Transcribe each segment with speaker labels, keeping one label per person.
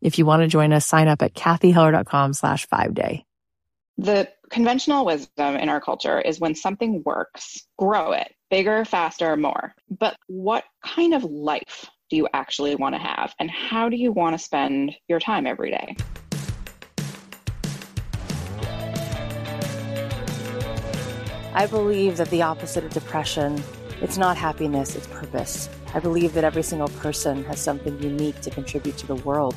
Speaker 1: If you want to join us, sign up at cathyheller.com slash five day.
Speaker 2: The conventional wisdom in our culture is when something works, grow it bigger, faster, more. But what kind of life do you actually want to have? And how do you want to spend your time every day?
Speaker 3: I believe that the opposite of depression, it's not happiness, it's purpose. I believe that every single person has something unique to contribute to the world.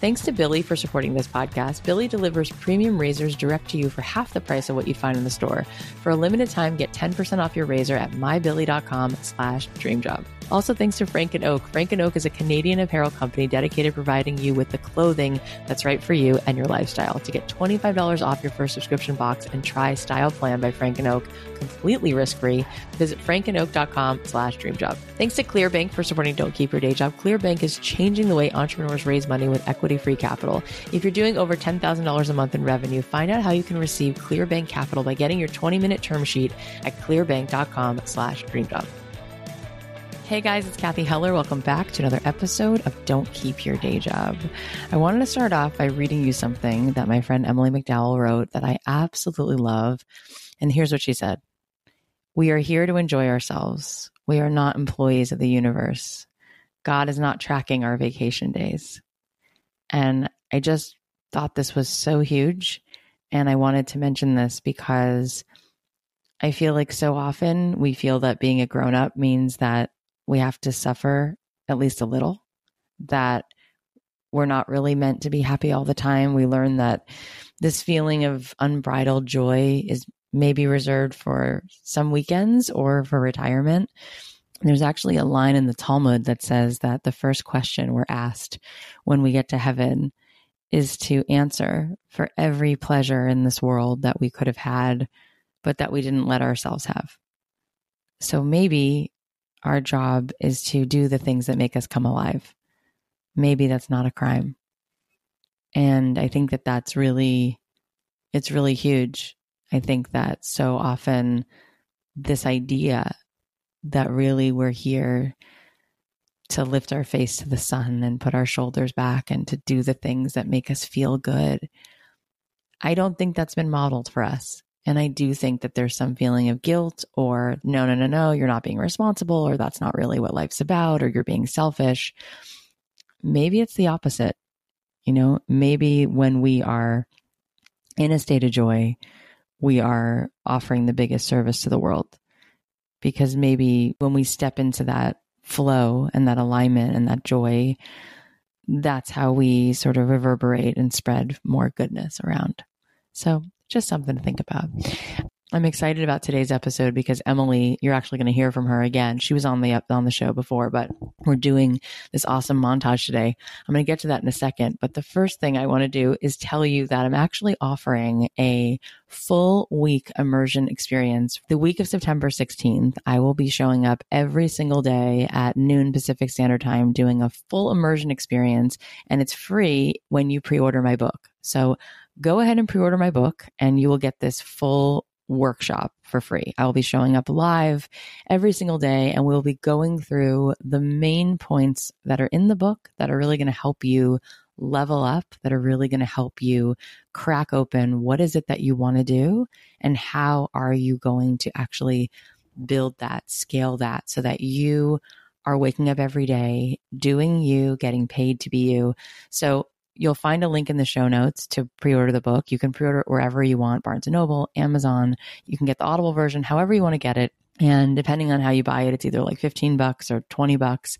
Speaker 1: Thanks to Billie for supporting this podcast. Billie delivers premium razors direct to you for half the price of what you'd find in the store. For a limited time, get 10% off your razor at mybillie.com slash dreamjob. Also, thanks to Frank and Oak. Frank and Oak is a Canadian apparel company dedicated to providing you with the clothing that's right for you and your lifestyle. To get $25 off your first subscription box and try Style Plan by Frank and Oak completely risk-free, visit frankandoak.com slash dreamjob. Thanks to Clearbanc for supporting Don't Keep Your Day Job. Clearbanc is changing the way entrepreneurs raise money with equity-free capital. If you're doing over $10,000 a month in revenue, find out how you can receive Clearbanc capital by getting your 20-minute term sheet at clearbanc.com slash dreamjob. Hey guys, it's Cathy Heller. Welcome back to another episode of Don't Keep Your Day Job. I wanted to start off by reading you something that my friend Emily McDowell wrote that I absolutely love. And here's what she said We are here to enjoy ourselves. We are not employees of the universe. God is not tracking our vacation days. And I just thought this was so huge. And I wanted to mention this because I feel like so often we feel that being a grown up means that we have to suffer at least a little, that we're not really meant to be happy all the time. We learn that this feeling of unbridled joy is maybe reserved for some weekends or for retirement. There's actually a line in the Talmud that says that the first question we're asked when we get to heaven is to answer for every pleasure in this world that we could have had, but that we didn't let ourselves have. So maybe our job is to do the things that make us come alive. Maybe that's not a crime. And I think that that's really, it's really huge. I think that so often this idea that really we're here to lift our face to the sun and put our shoulders back and to do the things that make us feel good. I don't think that's been modeled for us. And I do think that there's some feeling of guilt or no, no, no, no, you're not being responsible or that's not really what life's about or you're being selfish. Maybe it's the opposite. You know, maybe when we are in a state of joy, we are offering the biggest service to the world. Because maybe when we step into that flow and that alignment and that joy, that's how we sort of reverberate and spread more goodness around. So just something to think about. I'm excited about today's episode because Emily, you're actually going to hear from her again. She was on the on the show before, but we're doing this awesome montage today. I'm going to get to that in a second, but the first thing I want to do is tell you that I'm actually offering a full week immersion experience. The week of September 16th, I will be showing up every single day at noon Pacific Standard Time doing a full immersion experience and it's free when you pre-order my book. So go ahead and pre order my book, and you will get this full workshop for free. I will be showing up live every single day and we'll be going through the main points that are in the book that are really going to help you level up, that are really going to help you crack open what is it that you want to do and how are you going to actually build that, scale that so that you are waking up every day, doing you, getting paid to be you. So You'll find a link in the show notes to pre-order the book. You can pre-order it wherever you want, Barnes Noble, Amazon. You can get the Audible version, however you want to get it. And depending on how you buy it, it's either like 15 bucks or 20 bucks.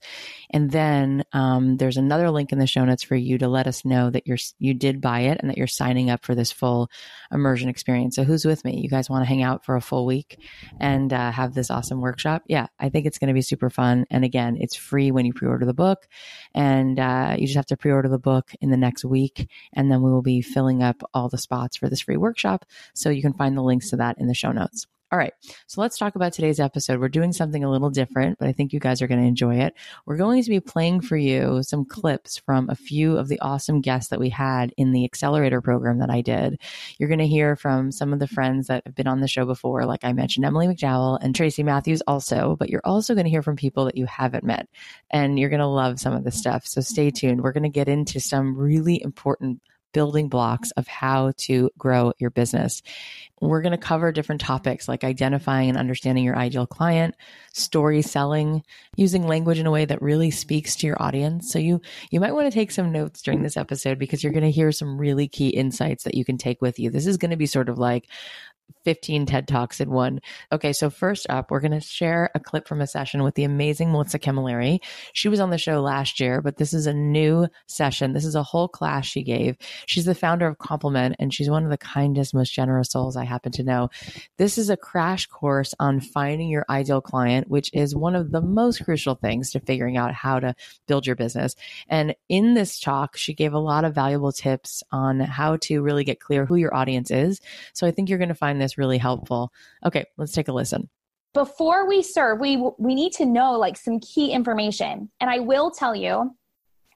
Speaker 1: And then um, there's another link in the show notes for you to let us know that you're, you did buy it and that you're signing up for this full immersion experience. So who's with me? You guys want to hang out for a full week and uh, have this awesome workshop? Yeah, I think it's going to be super fun. And again, it's free when you pre-order the book and uh, you just have to pre-order the book in the next week. And then we will be filling up all the spots for this free workshop. So you can find the links to that in the show notes. All right. So let's talk about today's episode. We're doing something a little different, but I think you guys are going to enjoy it. We're going to be playing for you some clips from a few of the awesome guests that we had in the accelerator program that I did. You're going to hear from some of the friends that have been on the show before, like I mentioned, Emily McDowell and Tracy Matthews also, but you're also going to hear from people that you haven't met and you're going to love some of the stuff. So stay tuned. We're going to get into some really important building blocks of how to grow your business. We're going to cover different topics like identifying and understanding your ideal client, story selling, using language in a way that really speaks to your audience. So you you might want to take some notes during this episode because you're going to hear some really key insights that you can take with you. This is going to be sort of like 15 TED Talks in one. Okay, so first up, we're going to share a clip from a session with the amazing Melissa Camilleri. She was on the show last year, but this is a new session. This is a whole class she gave. She's the founder of Compliment, and she's one of the kindest, most generous souls I happen to know. This is a crash course on finding your ideal client, which is one of the most crucial things to figuring out how to build your business. And in this talk, she gave a lot of valuable tips on how to really get clear who your audience is. So I think you're going to find this really helpful. Okay, let's take a listen.
Speaker 4: Before we serve, we we need to know like some key information. And I will tell you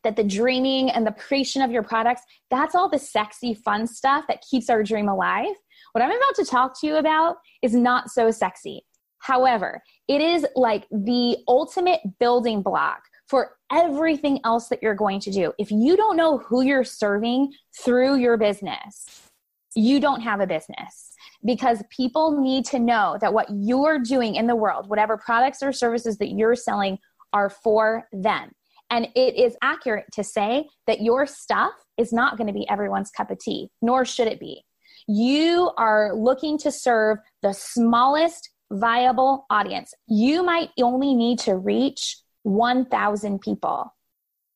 Speaker 4: that the dreaming and the creation of your products, that's all the sexy fun stuff that keeps our dream alive. What I'm about to talk to you about is not so sexy. However, it is like the ultimate building block for everything else that you're going to do. If you don't know who you're serving through your business, you don't have a business because people need to know that what you're doing in the world, whatever products or services that you're selling, are for them. And it is accurate to say that your stuff is not going to be everyone's cup of tea, nor should it be. You are looking to serve the smallest viable audience. You might only need to reach 1,000 people.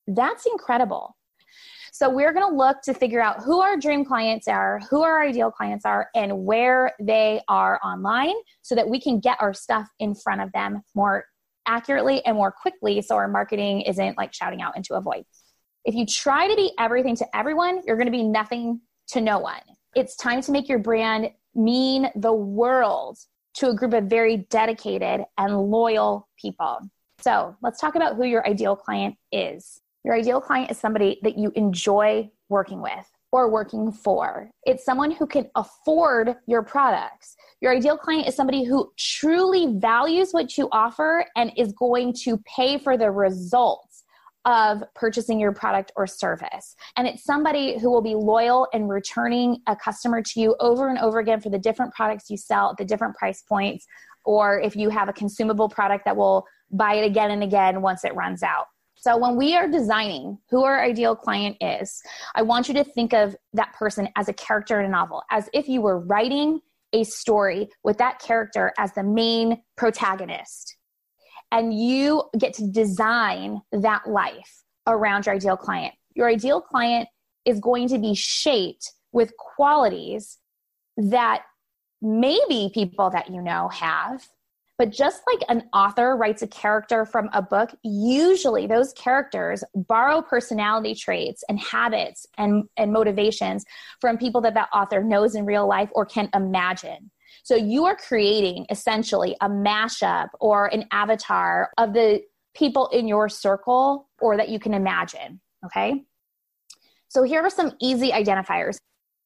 Speaker 4: That's incredible. So we're going to look to figure out who our dream clients are, who our ideal clients are, and where they are online so that we can get our stuff in front of them more accurately and more quickly so our marketing isn't like shouting out into a void. If you try to be everything to everyone, you're going to be nothing to no one. It's time to make your brand mean the world to a group of very dedicated and loyal people. So let's talk about who your ideal client is. Your ideal client is somebody that you enjoy working with or working for. It's someone who can afford your products. Your ideal client is somebody who truly values what you offer and is going to pay for the results of purchasing your product or service. And it's somebody who will be loyal and returning a customer to you over and over again for the different products you sell at the different price points, or if you have a consumable product that will buy it again and again once it runs out. So when we are designing who our ideal client is, I want you to think of that person as a character in a novel, as if you were writing a story with that character as the main protagonist. And you get to design that life around your ideal client. Your ideal client is going to be shaped with qualities that maybe people that you know have, but just like an author writes a character from a book, usually those characters borrow personality traits and habits and, and motivations from people that that author knows in real life or can imagine. So you are creating essentially a mashup or an avatar of the people in your circle or that you can imagine. Okay. So here are some easy identifiers.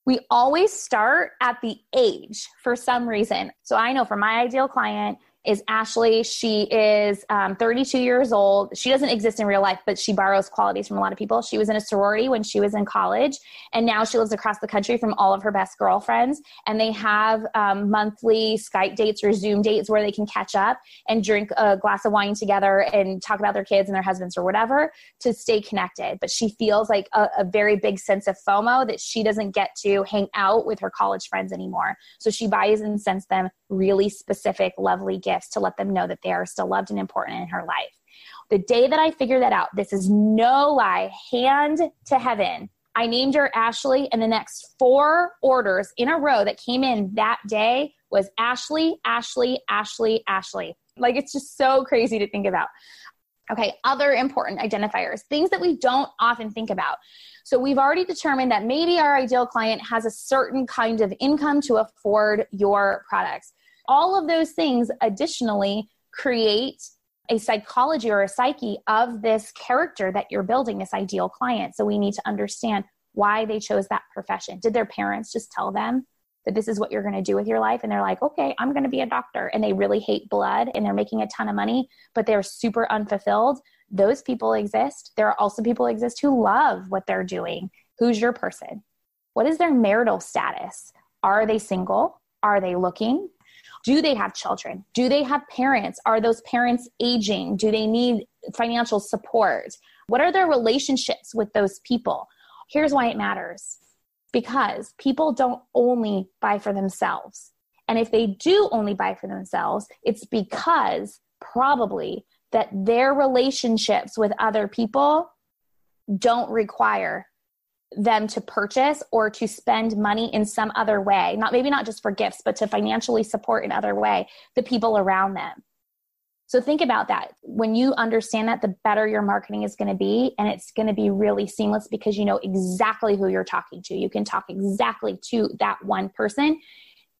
Speaker 4: We always start at the age for some reason. So I know for my ideal client, is Ashley. She is um, 32 years old. She doesn't exist in real life, but she borrows qualities from a lot of people. She was in a sorority when she was in college, and now she lives across the country from all of her best girlfriends. And they have um, monthly Skype dates or Zoom dates where they can catch up and drink a glass of wine together and talk about their kids and their husbands or whatever to stay connected. But she feels like a, a very big sense of FOMO that she doesn't get to hang out with her college friends anymore. So she buys and sends them really specific, lovely gifts to let them know that they are still loved and important in her life. The day that I figured that out, this is no lie, hand to heaven. I named her Ashley, and the next four orders in a row that came in that day was Ashley, Ashley, Ashley, Ashley. Like it's just so crazy to think about. Okay, other important identifiers, things that we don't often think about. So we've already determined that maybe our ideal client has a certain kind of income to afford your products all of those things additionally create a psychology or a psyche of this character that you're building, this ideal client. So we need to understand why they chose that profession. Did their parents just tell them that this is what you're going to do with your life? And they're like, okay, I'm going to be a doctor. And they really hate blood and they're making a ton of money, but they're super unfulfilled. Those people exist. There are also people exist who love what they're doing. Who's your person? What is their marital status? Are they single? Are they looking? Do they have children? Do they have parents? Are those parents aging? Do they need financial support? What are their relationships with those people? Here's why it matters because people don't only buy for themselves. And if they do only buy for themselves, it's because probably that their relationships with other people don't require them to purchase or to spend money in some other way not maybe not just for gifts but to financially support in other way the people around them. So think about that. When you understand that the better your marketing is going to be and it's going to be really seamless because you know exactly who you're talking to. You can talk exactly to that one person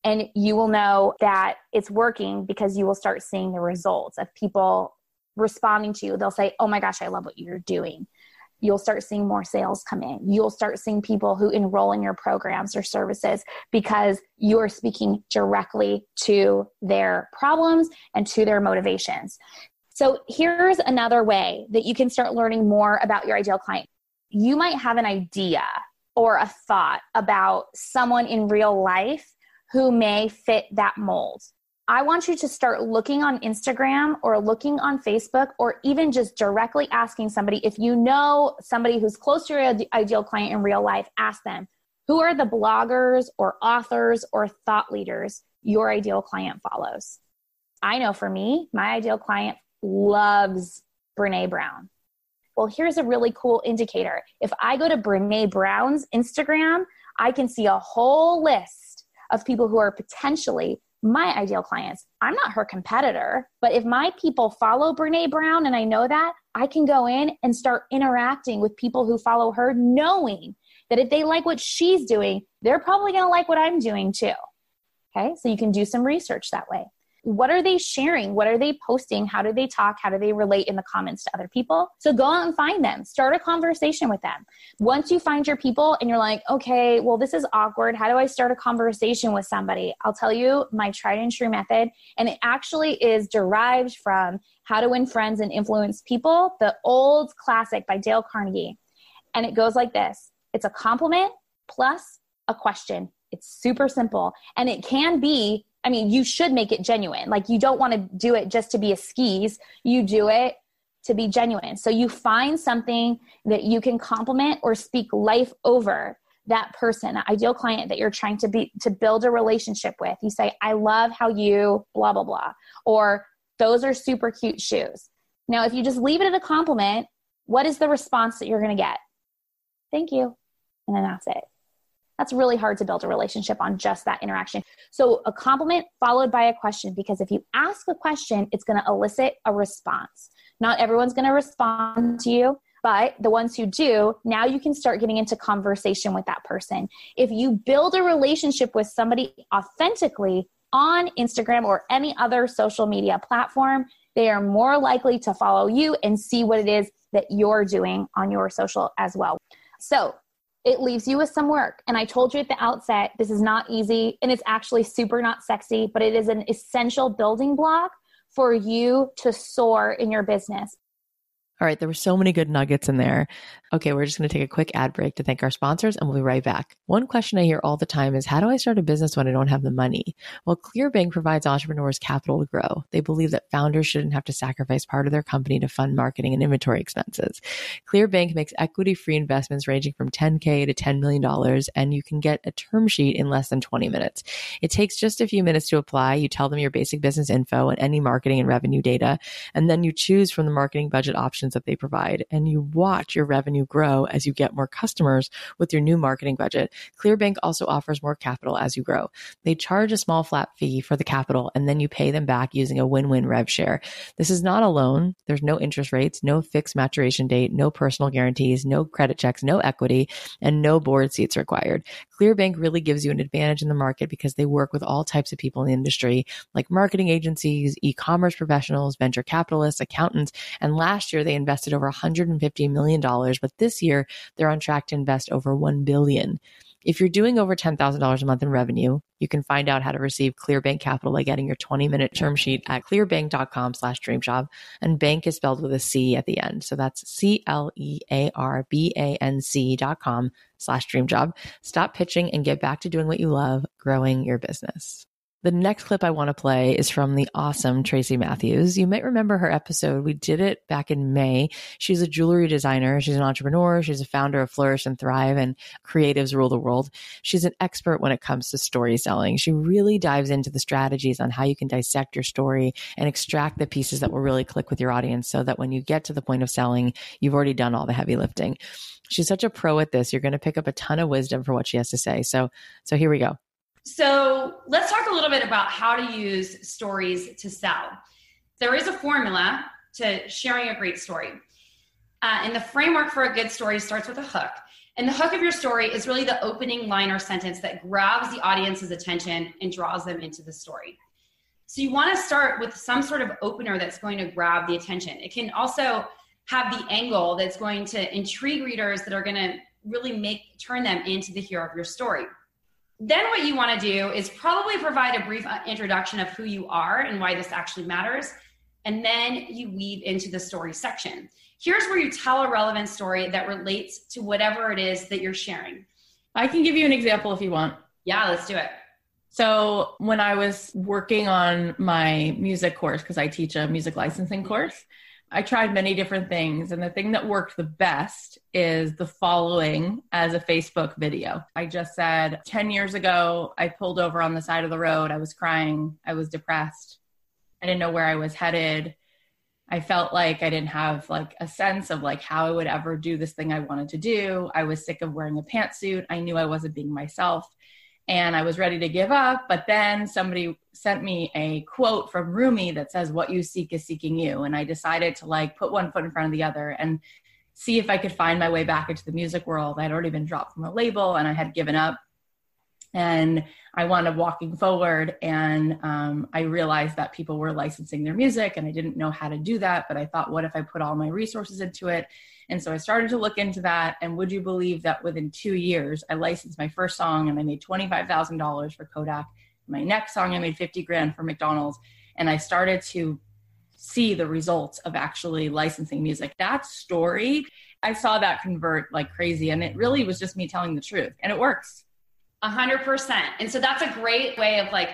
Speaker 4: and you will know that it's working because you will start seeing the results of people responding to you. They'll say oh my gosh i love what you're doing you'll start seeing more sales come in. You'll start seeing people who enroll in your programs or services because you're speaking directly to their problems and to their motivations. So, here's another way that you can start learning more about your ideal client. You might have an idea or a thought about someone in real life who may fit that mold. I want you to start looking on Instagram or looking on Facebook or even just directly asking somebody if you know somebody who's close to your ideal client in real life, ask them who are the bloggers or authors or thought leaders your ideal client follows. I know for me, my ideal client loves Brene Brown. Well, here's a really cool indicator. If I go to Brene Brown's Instagram, I can see a whole list of people who are potentially my ideal clients. I'm not her competitor, but if my people follow Brene Brown and I know that, I can go in and start interacting with people who follow her, knowing that if they like what she's doing, they're probably going to like what I'm doing too. Okay, so you can do some research that way what are they sharing? What are they posting? How do they talk? How do they relate in the comments to other people? So go out and find them. Start a conversation with them. Once you find your people and you're like, okay, well, this is awkward. How do I start a conversation with somebody? I'll tell you my tried and true method. And it actually is derived from How to Win Friends and Influence People, the old classic by Dale Carnegie. And it goes like this it's a compliment plus a question. It's super simple. And it can be I mean, you should make it genuine. Like you don't want to do it just to be a skis. You do it to be genuine. So you find something that you can compliment or speak life over that person, that ideal client that you're trying to be to build a relationship with. You say, "I love how you blah blah blah," or "Those are super cute shoes." Now, if you just leave it at a compliment, what is the response that you're going to get? Thank you, and then that's it. That's really hard to build a relationship on just that interaction. So, a compliment followed by a question, because if you ask a question, it's going to elicit a response. Not everyone's going to respond to you, but the ones who do, now you can start getting into conversation with that person. If you build a relationship with somebody authentically on Instagram or any other social media platform, they are more likely to follow you and see what it is that you're doing on your social as well. So, it leaves you with some work. And I told you at the outset, this is not easy and it's actually super not sexy, but it is an essential building block for you to soar in your business.
Speaker 1: All right, there were so many good nuggets in there. Okay, we're just going to take a quick ad break to thank our sponsors and we'll be right back. One question I hear all the time is how do I start a business when I don't have the money? Well, Clearbanc provides entrepreneurs capital to grow. They believe that founders shouldn't have to sacrifice part of their company to fund marketing and inventory expenses. Clearbanc makes equity free investments ranging from 10K to $10 million, and you can get a term sheet in less than 20 minutes. It takes just a few minutes to apply. You tell them your basic business info and any marketing and revenue data, and then you choose from the marketing budget options that they provide, and you watch your revenue grow as you get more customers with your new marketing budget. Clearbanc also offers more capital as you grow. They charge a small flat fee for the capital, and then you pay them back using a win win rev share. This is not a loan. There's no interest rates, no fixed maturation date, no personal guarantees, no credit checks, no equity, and no board seats required. Clearbanc really gives you an advantage in the market because they work with all types of people in the industry, like marketing agencies, e commerce professionals, venture capitalists, accountants. And last year, they invested over $150 million, but this year, they're on track to invest over 1 billion. If you're doing over $10,000 a month in revenue, you can find out how to receive Clearbanc Capital by getting your 20 minute term sheet at clearbanc.com slash dreamjob. And bank is spelled with a C at the end. So that's C L E A R B A N C dot com slash dreamjob. Stop pitching and get back to doing what you love, growing your business. The next clip I want to play is from the awesome Tracy Matthews. You might remember her episode. We did it back in May. She's a jewelry designer. She's an entrepreneur. She's a founder of Flourish and Thrive and Creatives Rule the World. She's an expert when it comes to story selling. She really dives into the strategies on how you can dissect your story and extract the pieces that will really click with your audience so that when you get to the point of selling, you've already done all the heavy lifting. She's such a pro at this. You're going to pick up a ton of wisdom for what she has to say. So, so here we go.
Speaker 5: So let's talk a little bit about how to use stories to sell. There is a formula to sharing a great story. Uh, and the framework for a good story starts with a hook. And the hook of your story is really the opening line or sentence that grabs the audience's attention and draws them into the story. So you want to start with some sort of opener that's going to grab the attention. It can also have the angle that's going to intrigue readers that are going to really make turn them into the hero of your story. Then, what you want to do is probably provide a brief uh, introduction of who you are and why this actually matters. And then you weave into the story section. Here's where you tell a relevant story that relates to whatever it is that you're sharing.
Speaker 6: I can give you an example if you want.
Speaker 5: Yeah, let's do it.
Speaker 6: So, when I was working on my music course, because I teach a music licensing course, I tried many different things, and the thing that worked the best is the following as a Facebook video. I just said 10 years ago, I pulled over on the side of the road. I was crying. I was depressed. I didn't know where I was headed. I felt like I didn't have like a sense of like how I would ever do this thing I wanted to do. I was sick of wearing a pantsuit. I knew I wasn't being myself and I was ready to give up. But then somebody sent me a quote from Rumi that says, What you seek is seeking you. And I decided to like put one foot in front of the other and see if I could find my way back into the music world. I'd already been dropped from a label and I had given up. And I wound up walking forward, and um, I realized that people were licensing their music, and I didn't know how to do that. But I thought, what if I put all my resources into it? And so I started to look into that. And would you believe that within two years, I licensed my first song and I made $25,000 for Kodak. My next song, I made 50 grand for McDonald's. And I started to see the results of actually licensing music. That story, I saw that convert like crazy. And it really was just me telling the truth. And it works.
Speaker 5: A hundred percent. And so that's a great way of like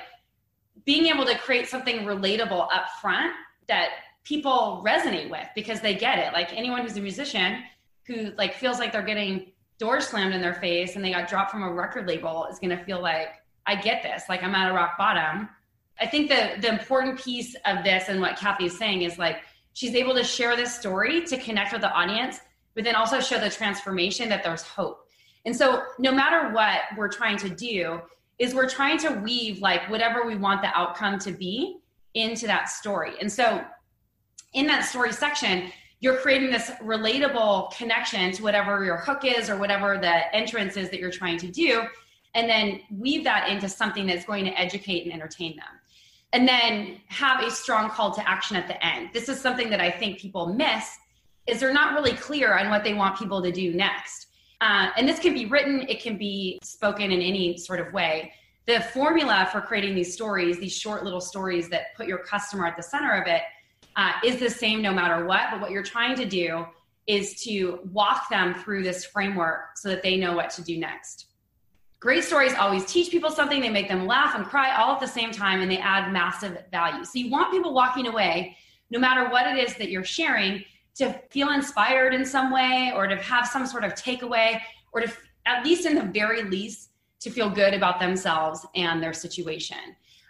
Speaker 5: being able to create something relatable up front that people resonate with because they get it. Like anyone who's a musician who like feels like they're getting doors slammed in their face and they got dropped from a record label is going to feel like I get this. Like I'm at a rock bottom. I think the the important piece of this and what Cathy is saying is like she's able to share this story to connect with the audience, but then also show the transformation that there's hope. And so no matter what we're trying to do is we're trying to weave like whatever we want the outcome to be into that story. And so in that story section, you're creating this relatable connection to whatever your hook is or whatever the entrance is that you're trying to do, and then weave that into something that's going to educate and entertain them. And then have a strong call to action at the end. This is something that I think people miss is they're not really clear on what they want people to do next. Uh, and this can be written, it can be spoken in any sort of way. The formula for creating these stories, these short little stories that put your customer at the center of it, uh, is the same no matter what. But what you're trying to do is to walk them through this framework so that they know what to do next. Great stories always teach people something, they make them laugh and cry all at the same time, and they add massive value. So you want people walking away, no matter what it is that you're sharing, to feel inspired in some way or to have some sort of takeaway or to at least in the very least to feel good about themselves and their situation.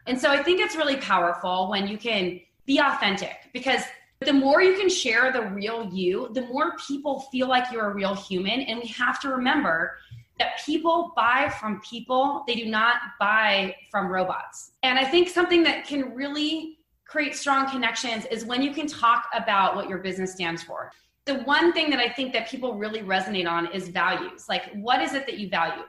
Speaker 5: And so I think it's really powerful when you can be authentic because the more you can share the real you, the more people feel like you're a real human. And we have to remember that people buy from people, they do not buy from robots. And I think something that can really create strong connections is when you can talk about what your business stands for. The one thing that I think that people really resonate on is values. Like, what is it that you value?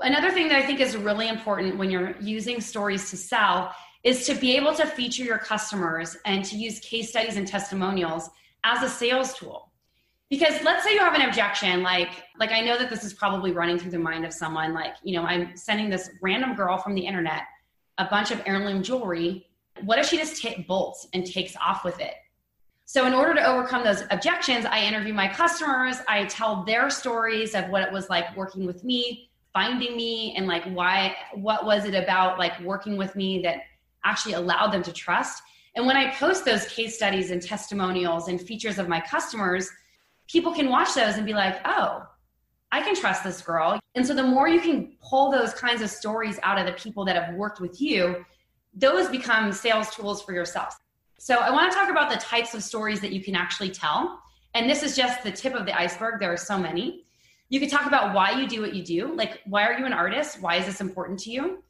Speaker 5: Another thing that I think is really important when you're using stories to sell is to be able to feature your customers and to use case studies and testimonials as a sales tool because let's say you have an objection like like i know that this is probably running through the mind of someone like you know i'm sending this random girl from the internet a bunch of heirloom jewelry what if she just t- bolts and takes off with it? So in order to overcome those objections i interview my customers. I tell their stories of what it was like working with me finding me and like why what was it about like working with me that actually allowed them to trust? And when i post those case studies and testimonials and features of my customers people can watch those and be like, oh, I can trust this girl. And so the more you can pull those kinds of stories out of the people that have worked with you, those become sales tools for yourself. So I want to talk about the types of stories that you can actually tell. And this is just the tip of the iceberg. There are so many. You could talk about why you do what you do. Like, why are you an artist? Why is this important to you?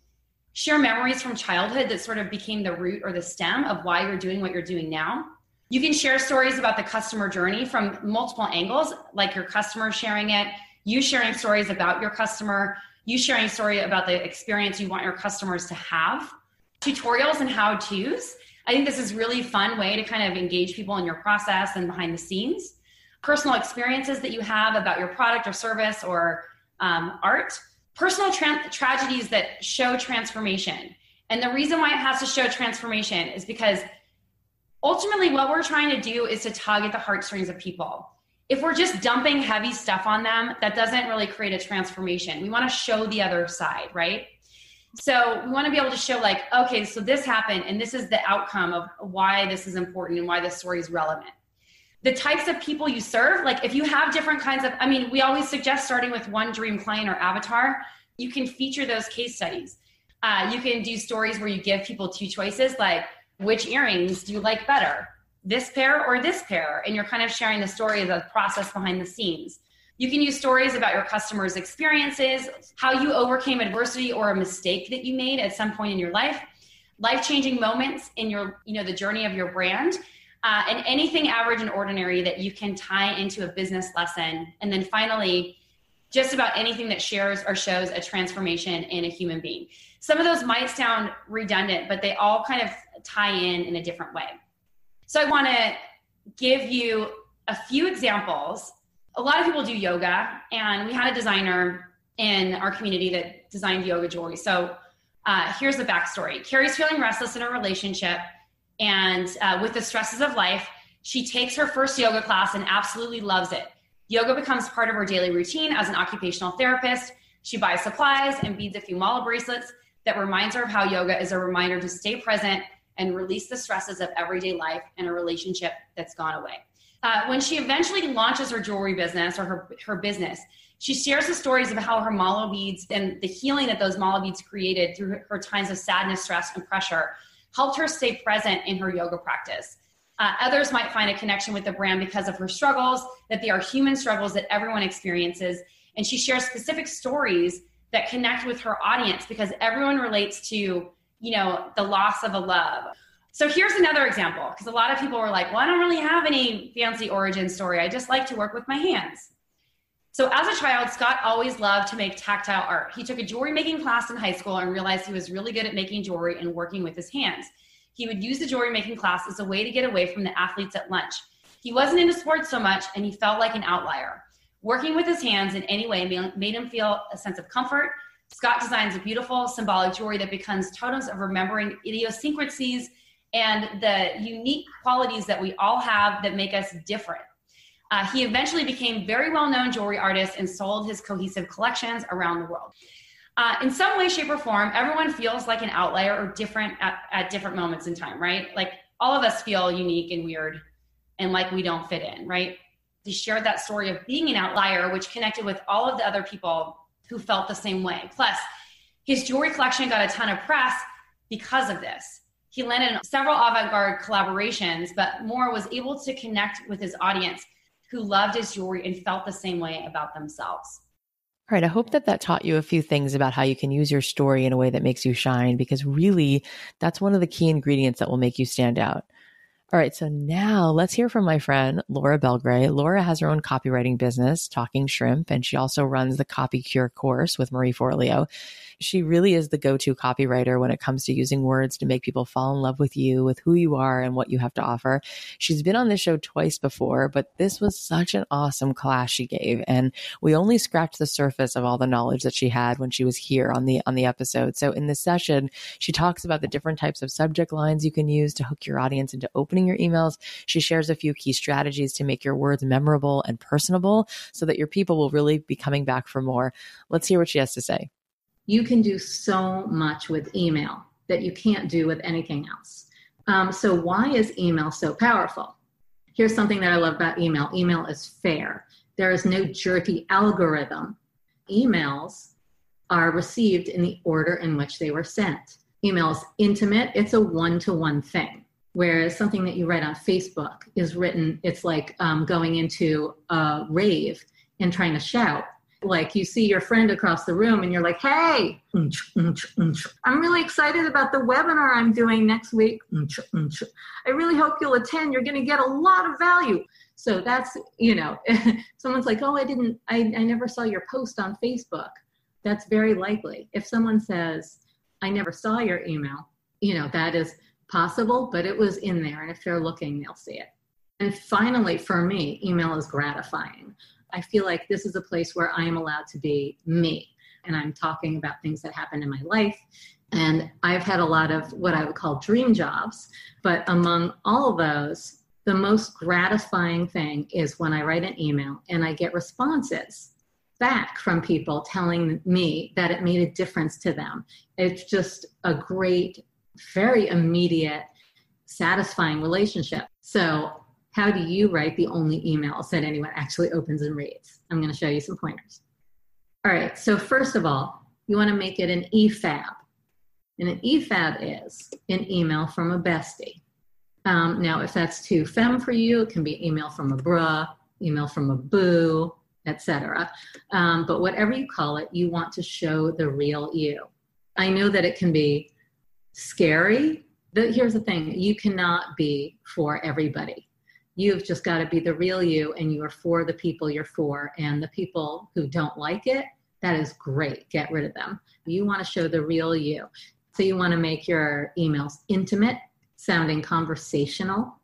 Speaker 5: Share memories from childhood that sort of became the root or the stem of why you're doing what you're doing now. You can share stories about the customer journey from multiple angles, like your customer sharing it, you sharing stories about your customer, you sharing a story about the experience you want your customers to have, tutorials and how to's. I think this is really fun way to kind of engage people in your process and behind the scenes. Personal experiences that you have about your product or service or um, art. Personal tra- tragedies that show transformation. And the reason why it has to show transformation is because ultimately what we're trying to do is to tug at the heartstrings of people if we're just dumping heavy stuff on them that doesn't really create a transformation we want to show the other side right so we want to be able to show like okay so this happened and this is the outcome of why this is important and why this story is relevant. The types of people you serve like if you have different kinds of i mean we always suggest starting with one dream client or avatar. You can feature those case studies. Uh, you can do stories where you give people two choices like which earrings do you like better this pair or this pair? And you're kind of sharing the story of the process behind the scenes you can use stories about your customers experiences how you overcame adversity or a mistake that you made at some point in your life life-changing moments in your you know the journey of your brand uh, and anything average and ordinary that you can tie into a business lesson and then finally just about anything that shares or shows a transformation in a human being some of those might sound redundant but they all kind of tie in in a different way. So I want to give you a few examples. A lot of people do yoga, and we had a designer in our community that designed yoga jewelry. So uh, here's the backstory Carrie's feeling restless in her relationship, and uh, with the stresses of life, she takes her first yoga class and absolutely loves it. Yoga becomes part of her daily routine as an occupational therapist. She buys supplies and beads a few mala bracelets that reminds her of how yoga is a reminder to stay present and release the stresses of everyday life and a relationship that's gone away. Uh, when she eventually launches her jewelry business or her, her business, she shares the stories of how her mala beads and the healing that those mala beads created through her, times of sadness, stress, and pressure helped her stay present in her yoga practice. Uh, others might find a connection with the brand because of her struggles, that they are human struggles that everyone experiences. And she shares specific stories that connect with her audience because everyone relates to you know, the loss of a love. So here's another example because a lot of people were like, well, I don't really have any fancy origin story. I just like to work with my hands. So as a child, Scott always loved to make tactile art. He took a jewelry making class in high school and realized he was really good at making jewelry and working with his hands. He would use the jewelry making class as a way to get away from the athletes at lunch. He wasn't into sports so much and he felt like an outlier. Working with his hands in any way made him feel a sense of comfort. Scott designs a beautiful symbolic jewelry that becomes totems of remembering idiosyncrasies and the unique qualities that we all have that make us different. Uh, he eventually became very well known jewelry artist and sold his cohesive collections around the world. Uh, in some way, shape, or form, everyone feels like an outlier or different at, at different moments in time, right? Like all of us feel unique and weird and like we don't fit in, right? He shared that story of being an outlier, which connected with all of the other people who felt the same way. Plus, his jewelry collection got a ton of press because of this. He landed several avant garde collaborations, but Moore was able to connect with his audience who loved his jewelry and felt the same way about themselves.
Speaker 1: All right. I hope that that taught you a few things about how you can use your story in a way that makes you shine, because really that's one of the key ingredients that will make you stand out. All right, so now let's hear from my friend Laura Belgray. Laura has her own copywriting business, Talking Shrimp, and she also runs the Copy Cure course with Marie Forleo. She really is the go to copywriter when it comes to using words to make people fall in love with you, with who you are, and what you have to offer. She's been on this show twice before, but this was such an awesome class she gave. And we only scratched the surface of all the knowledge that she had when she was here on the on the episode. So in this session, she talks about the different types of subject lines you can use to hook your audience into opening your emails. She shares a few key strategies to make your words memorable and personable so that your people will really be coming back for more. Let's hear what she has to say
Speaker 7: you can do so much with email that you can't do with anything else. Um, so, why is email so powerful? Here's something that I love about email email is fair, there is no jerky algorithm. Emails are received in the order in which they were sent. Email is intimate, it's a one to one thing. Whereas something that you write on Facebook is written, it's like um, going into a rave and trying to shout like you see your friend across the room and you're like, hey, I'm really excited about the webinar I'm doing next week. I really hope you'll attend. You're going to get a lot of value. So that's, you know, someone's like, oh, I didn't, I, I never saw your post on Facebook. That's very likely. If someone says, I never saw your email, you know, that is possible, but it was in there. And if they're looking, they'll see it. And finally, for me, email is gratifying. I feel like this is a place where I am allowed to be me. And I'm talking about things that happen in my life. And I've had a lot of what I would call dream jobs. But among all of those, the most gratifying thing is when I write an email and I get responses back from people telling me that it made a difference to them. It's just a great, very immediate, satisfying relationship. So how do you write the only emails that anyone actually opens and reads? I'm going to show you some pointers. All right, so first of all, you want to make it an EFAB. And an EFAB is an email from a bestie. Um, now, if that's too femme for you, it can be email from a bruh, email from a boo, etc. Um, but whatever you call it, you want to show the real you. I know that it can be scary. But here's the thing you cannot be for everybody you've just got to be the real you and you are for the people you're for and the people who don't like it that is great get rid of them. You want to show the real you. So you want to make your emails intimate sounding conversational.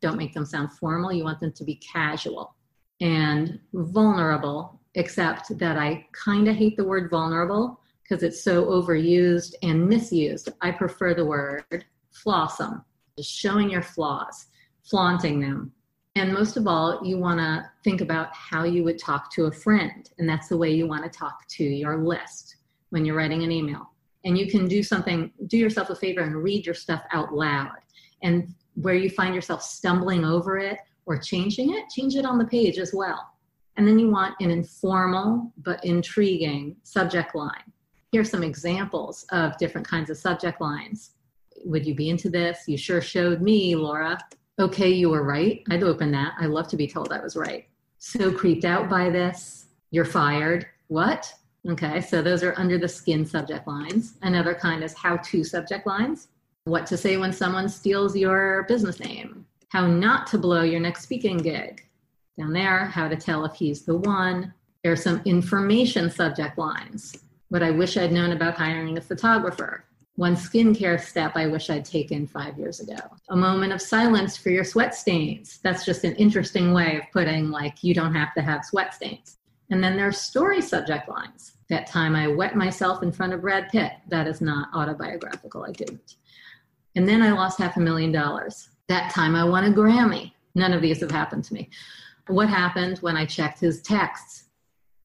Speaker 7: Don't make them sound formal you want them to be casual and vulnerable except that i kind of hate the word vulnerable because it's so overused and misused. I prefer the word flawsome just showing your flaws flaunting them. And most of all, you want to think about how you would talk to a friend. And that's the way you want to talk to your list when you're writing an email. And you can do something, do yourself a favor and read your stuff out loud. And where you find yourself stumbling over it or changing it, change it on the page as well. And then you want an informal but intriguing subject line. Here's some examples of different kinds of subject lines. Would you be into this? You sure showed me, Laura okay, you were right. I'd open that. I love to be told I was right. So creeped out by this. You're fired. What? Okay, so those are under the skin subject lines. Another kind is how to subject lines. What to say when someone steals your business name. How not to blow your next speaking gig. Down there, how to tell if he's the one. There are some information subject lines. What I wish I'd known about hiring a photographer. One skincare step I wish I'd taken five years ago. A moment of silence for your sweat stains. That's just an interesting way of putting, like, you don't have to have sweat stains. And then there's story subject lines. That time I wet myself in front of Brad Pitt. That is not autobiographical. I didn't. And then I lost half a million dollars. That time I won a Grammy. None of these have happened to me. What happened when I checked his texts?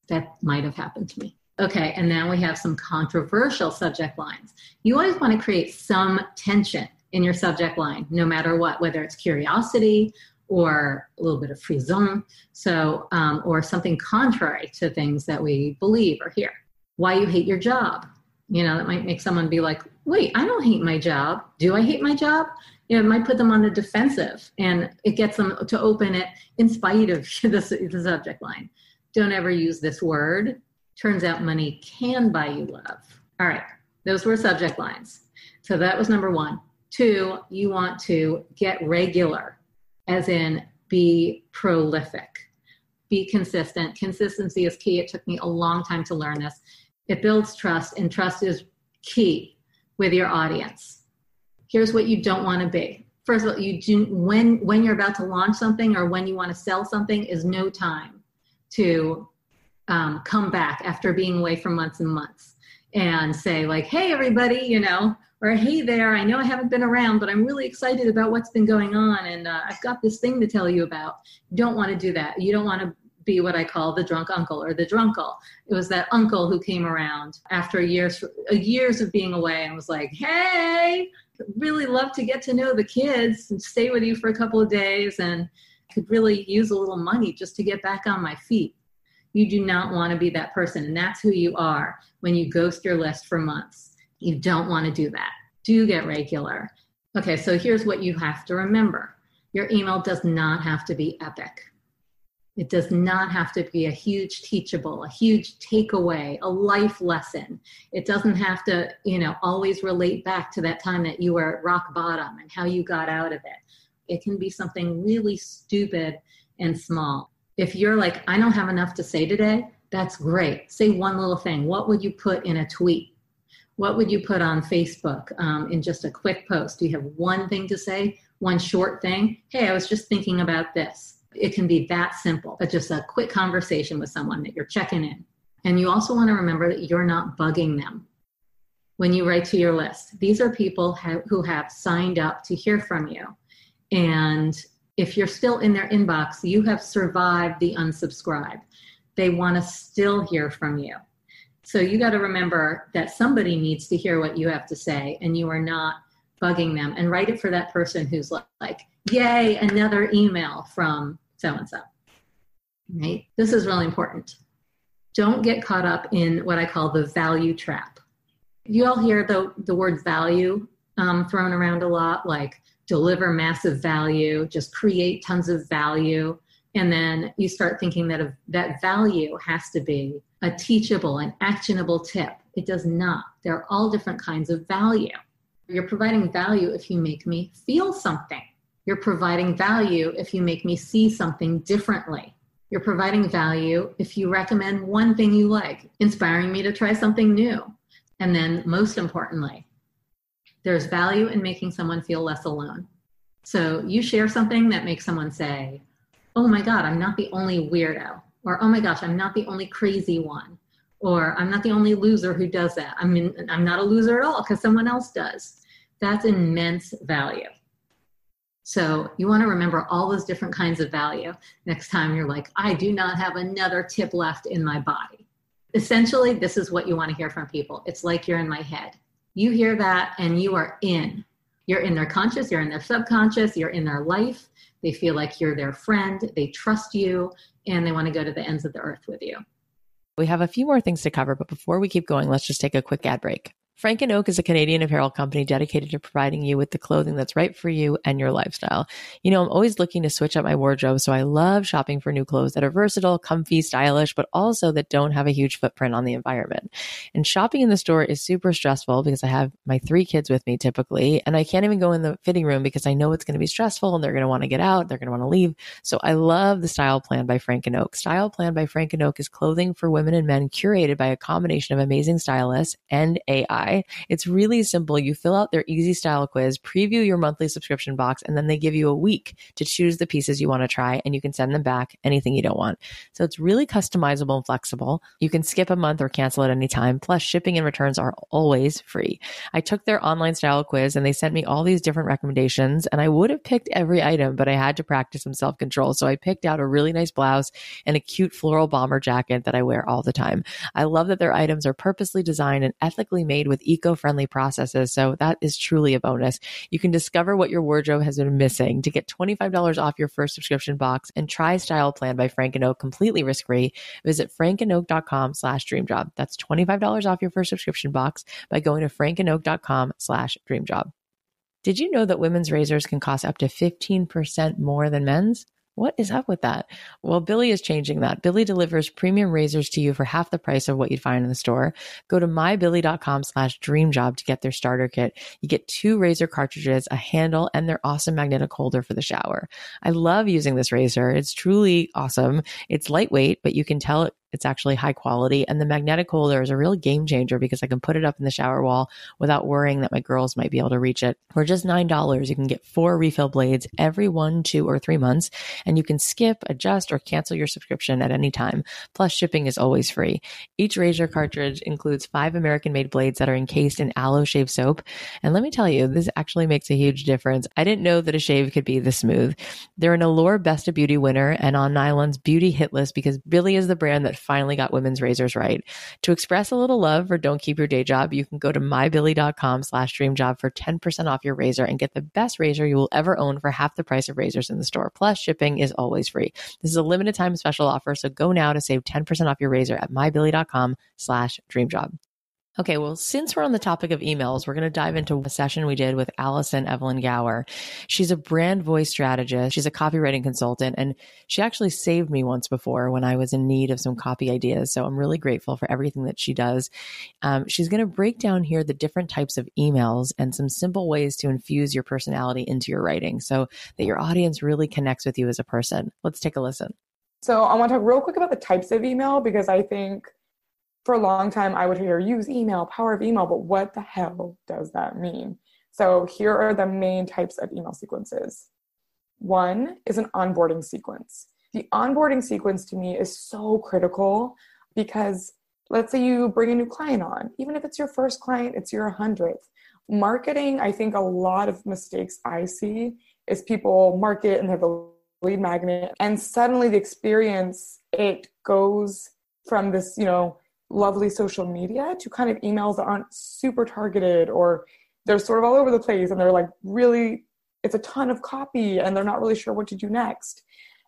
Speaker 7: That might have happened to me. Okay, and now we have some controversial subject lines. You always want to create some tension in your subject line, no matter what, whether it's curiosity or a little bit of frisson, so um, or something contrary to things that we believe or hear. Why you hate your job? You know, that might make someone be like, "Wait, I don't hate my job. Do I hate my job?" You know, it might put them on the defensive, and it gets them to open it in spite of the, the subject line. Don't ever use this word Turns out money can buy you love. All right, those were subject lines. So that was number one. Two, you want to get regular, as in be prolific, be consistent. Consistency is key. It took me a long time to learn this. It builds trust, and trust is key with your audience. Here's what you don't want to be. First of all, you do when when you're about to launch something or when you want to sell something is no time to um, come back after being away for months and months and say like hey everybody you know or hey there i know i haven't been around but i'm really excited about what's been going on and uh, i've got this thing to tell you about. You don't want to do that. You don't want to be what i call the drunk uncle or the drunkle. It was that uncle who came around after years years of being away and was like hey really love to get to know the kids and stay with you for a couple of days and could really use a little money just to get back on my feet you do not want to be that person. And that's who you are when you ghost your list for months. You don't want to do that. Do get regular. Okay, so here's what you have to remember your email does not have to be epic. It does not have to be a huge teachable, a huge takeaway, a life lesson. It doesn't have to, you know, always relate back to that time that you were at rock bottom and how you got out of it. It can be something really stupid and small if you're like, I don't have enough to say today, that's great. Say one little thing. What would you put in a tweet? What would you put on Facebook um, in just a quick post? Do you have one thing to say? One short thing? Hey, I was just thinking about this. It can be that simple, but just a quick conversation with someone that you're checking in. And you also want to remember that you're not bugging them when you write to your list. These are people ha- who have signed up to hear from you. And if you're still in their inbox, you have survived the unsubscribe. They want to still hear from you. So you got to remember that somebody needs to hear what you have to say, and you are not bugging them. And write it for that person who's like, yay, another email from so and so. Right? This is really important. Don't get caught up in what I call the value trap. You all hear the, the word value um, thrown around a lot, like deliver massive value, just create tons of value. And then you start thinking that a, that value has to be a teachable and actionable tip. It does not. There are all different kinds of value. You're providing value if you make me feel something. You're providing value if you make me see something differently. You're providing value if you recommend one thing you like, inspiring me to try something new. And then, most importantly, there's value in making someone feel less alone. So you share something that makes someone say, Oh my God, I'm not the only weirdo. Or, Oh my gosh, I'm not the only crazy one. Or, I'm not the only loser who does that. I mean, I'm not a loser at all because someone else does. That's immense value. So you want to remember all those different kinds of value next time you're like, I do not have another tip left in my body. Essentially, this is what you want to hear from people. It's like you're in my head. You hear that and you are in. You're in their conscious, you're in their subconscious, you're in their life. They feel like you're their friend, they trust you, and they want to go to the ends of the earth with you.
Speaker 1: We have a few more things to cover, but before we keep going, let's just take a quick ad break. Frank and Oak is a Canadian apparel company dedicated to providing you with the clothing that's right for you and your lifestyle. You know, I'm always looking to switch up my wardrobe, so I love shopping for new clothes that are versatile, comfy, stylish, but also that don't have a huge footprint on the environment. And shopping in the store is super stressful because I have my three kids with me typically, and I can't even go in the fitting room because I know it's going to be stressful and they're going to want to get out, they're going to want to leave. So I love the Style Plan by Frank and Oak. Style Plan by Frank and Oak is clothing for women and men curated by a combination of amazing stylists and AI. Try. It's really simple. You fill out their easy style quiz, preview your monthly subscription box, and then they give you a week to choose the pieces you want to try and you can send them back anything you don't want. So it's really customizable and flexible. You can skip a month or cancel at any time. Plus shipping and returns are always free. I took their online style quiz and they sent me all these different recommendations and I would have picked every item, but I had to practice some self control. So I picked out a really nice blouse and a cute floral bomber jacket that I wear all the time. I love that their items are purposely designed and ethically made with eco friendly processes. So that is truly a bonus. You can discover what your wardrobe has been missing to get $25 off your first subscription box and try Style Plan by Frank and Oak completely risk free. Visit frankandoak.com slash dreamjob. That's $25 off your first subscription box by going to frankandoak.com slash dreamjob. Did you know that women's razors can cost up to 15% more than men's? What is up with that? Well, Billie is changing that. Billie delivers premium razors to you for half the price of what you'd find in the store. Go to mybillie.com slash dreamjob to get their starter kit. You get two razor cartridges, a handle, and their awesome magnetic holder for the shower. I love using this razor. It's truly awesome. It's lightweight, but you can tell it it's actually high quality. And the magnetic holder is a real game changer because I can put it up in the shower wall without worrying that my girls might be able to reach it. For just $9, you can get four refill blades every one, two, or three months, and you can skip, adjust, or cancel your subscription at any time. Plus, shipping is always free. Each razor cartridge includes five American made blades that are encased in aloe shave soap. And let me tell you, this actually makes a huge difference. I didn't know that a shave could be this smooth. They're an Allure Best of Beauty winner and on Nylon's beauty hit list because Billie is the brand that finally got women's razors right. To express a little love or Don't Keep Your Day Job, you can go to mybillie.com slash dreamjob for 10% off your razor and get the best razor you will ever own for half the price of razors in the store. Plus, shipping is always free. This is a limited time special offer, so go now to save 10% off your razor at mybillie.com slash dreamjob. Okay, well, since we're on the topic of emails, we're going to dive into a session we did with Allison Evelyn Gower. She's a brand voice strategist. She's a copywriting consultant, and she actually saved me once before when I was in need of some copy ideas. So I'm really grateful for everything that she does. Um, she's going to break down here the different types of emails and some simple ways to infuse your personality into your writing so that your audience really connects with you as a person. Let's take a listen.
Speaker 8: So I want to talk real quick about the types of email because I think for a long time I would hear use email, power of email, but what the hell does that mean? So here are the main types of email sequences. One is an onboarding sequence. The onboarding sequence to me is so critical because let's say you bring a new client on, even if it's your first client, it's your 100th. Marketing, I think a lot of mistakes I see is people market and they have a lead magnet, and suddenly the experience, it goes from this, you know, lovely social media to kind of emails that aren't super targeted or they're sort of all over the place and they're like really it's a ton of copy and they're not really sure what to do next.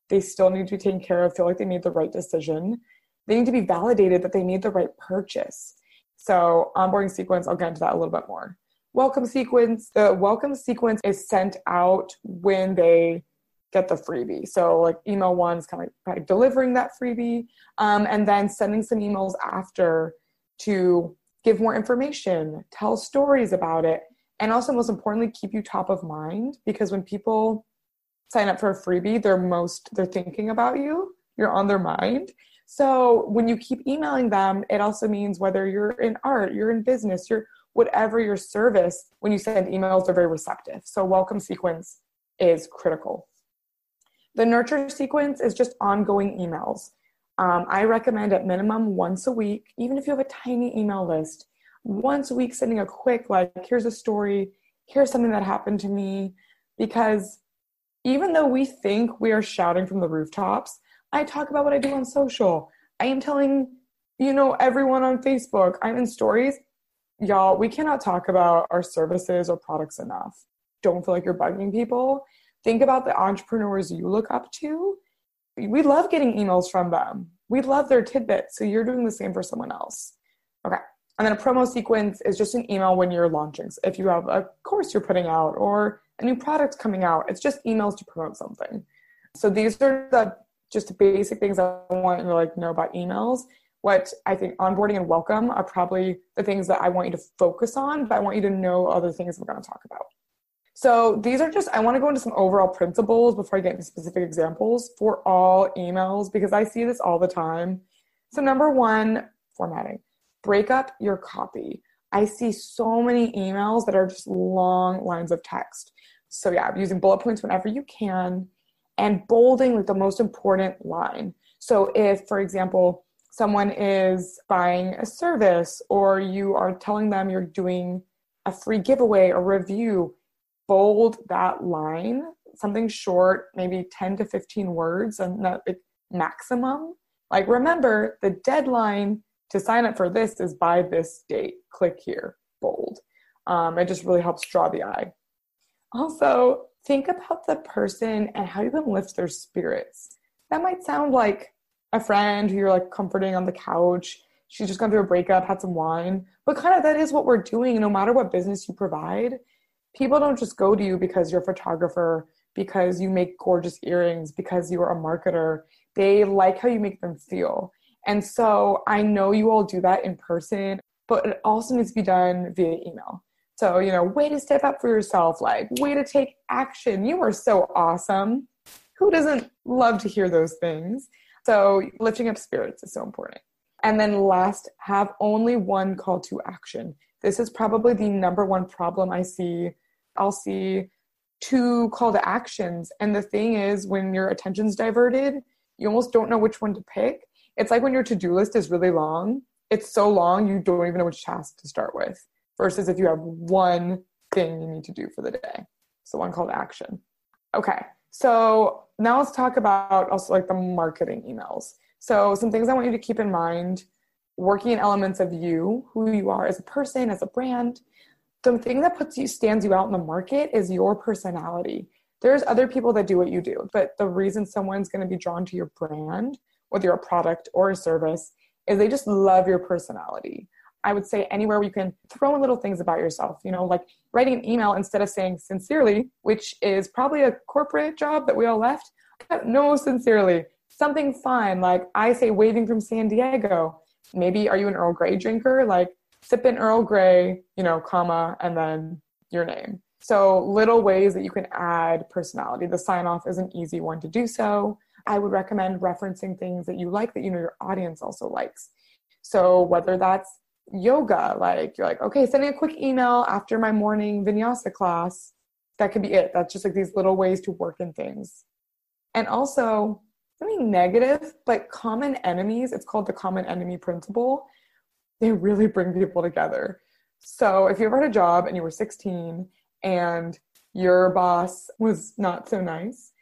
Speaker 8: They still need to be taken care of feel like they made the right decision. They need to be validated that they made the right purchase. So onboarding sequence i'll get into that a little bit more. Welcome sequence the welcome sequence is sent out when they get the freebie. So like email one is kind of like delivering that freebie, um, and then sending some emails after to give more information, tell stories about it, and also most importantly keep you top of mind because when people sign up for a freebie, they're most they're thinking about you. You're on their mind. So when you keep emailing them, it also means whether you're in art, you're in business, you're whatever your service, when you send emails, they're very receptive. So welcome sequence is critical. The nurture sequence is just ongoing emails. Um, I recommend at minimum once a week, even if you have a tiny email list, once a week sending a quick, like, here's a story, here's something that happened to me. Because even though we think we are shouting from the rooftops, I talk about what I do on social. I am telling, you know, everyone on Facebook, I'm in stories. Y'all, we cannot talk about our services or products enough. Don't feel like you're bugging people think about the entrepreneurs you look up to. We love getting emails from them. We love their tidbits. So you're doing the same for someone else. Okay. And then a promo sequence is just an email when you're launching. So if you have a course you're putting out or a new product coming out, it's just emails to promote something. So these are the just basic things I want you to like know about emails. What I think onboarding and welcome are probably the things that I want you to focus on, but I want you to know other things we're going to talk about. So these are just, I want to go into some overall principles before I get into specific examples for all emails because I see this all the time. So, number one, formatting. Break up your copy. I see so many emails that are just long lines of text. So yeah, using bullet points whenever you can and bolding like the most important line. So if, for example, someone is buying a service or you are telling them you're doing a free giveaway or review, bold that line, something short, maybe 10 to 15 words and that maximum. Like remember the deadline to sign up for this is by this date. Click here, bold. Um, it just really helps draw the eye. Also, think about the person and how you can lift their spirits. That might sound like a friend who you're like comforting on the couch. She's just gone through a breakup, had some wine, but kind of that is what we're doing. No matter what business you provide, people don't just go to you because you're a photographer, because you make gorgeous earrings, because you're a marketer. They like how you make them feel. And so I know you all do that in person, but it also needs to be done via email. So, you know, way to step up for yourself, like, way to take action. You are so awesome. Who doesn't love to hear those things? So, lifting up spirits is so important. And then, last, have only one call to action. This is probably the number one problem I see. I'll see two call to actions. And the thing is, when your attention's diverted, you almost don't know which one to pick. It's like when your to do list is really long, it's so long, you don't even know which task to start with versus if you have one thing you need to do for the day. So one call to action. Okay. So now let's talk about also like the marketing emails. So some things I want you to keep in mind working in elements of you, who you are as a person, as a brand. The thing that puts you stands you out in the market is your personality. There's other people that do what you do, but the reason someone's going to be drawn to your brand, whether you're a product or a service, is they just love your personality. I would say anywhere where you can throw in little things about yourself, you know, like writing an email instead of saying sincerely, which is probably a corporate job that we all left. No, sincerely. Something fun, like I say waving from San Diego. Maybe are you an Earl Grey drinker? Like sip in Earl Grey, you know, comma, and then your name. So little ways that you can add personality. The sign off is an easy one to do so. I would recommend referencing things that you like that you know your audience also likes. So whether that's yoga like you're like okay sending a quick email after my morning vinyasa class that could be it that's just like these little ways to work in things and also something negative but common enemies it's called the common enemy principle they really bring people together so if you ever had a job and you were 16 and your boss was not so nice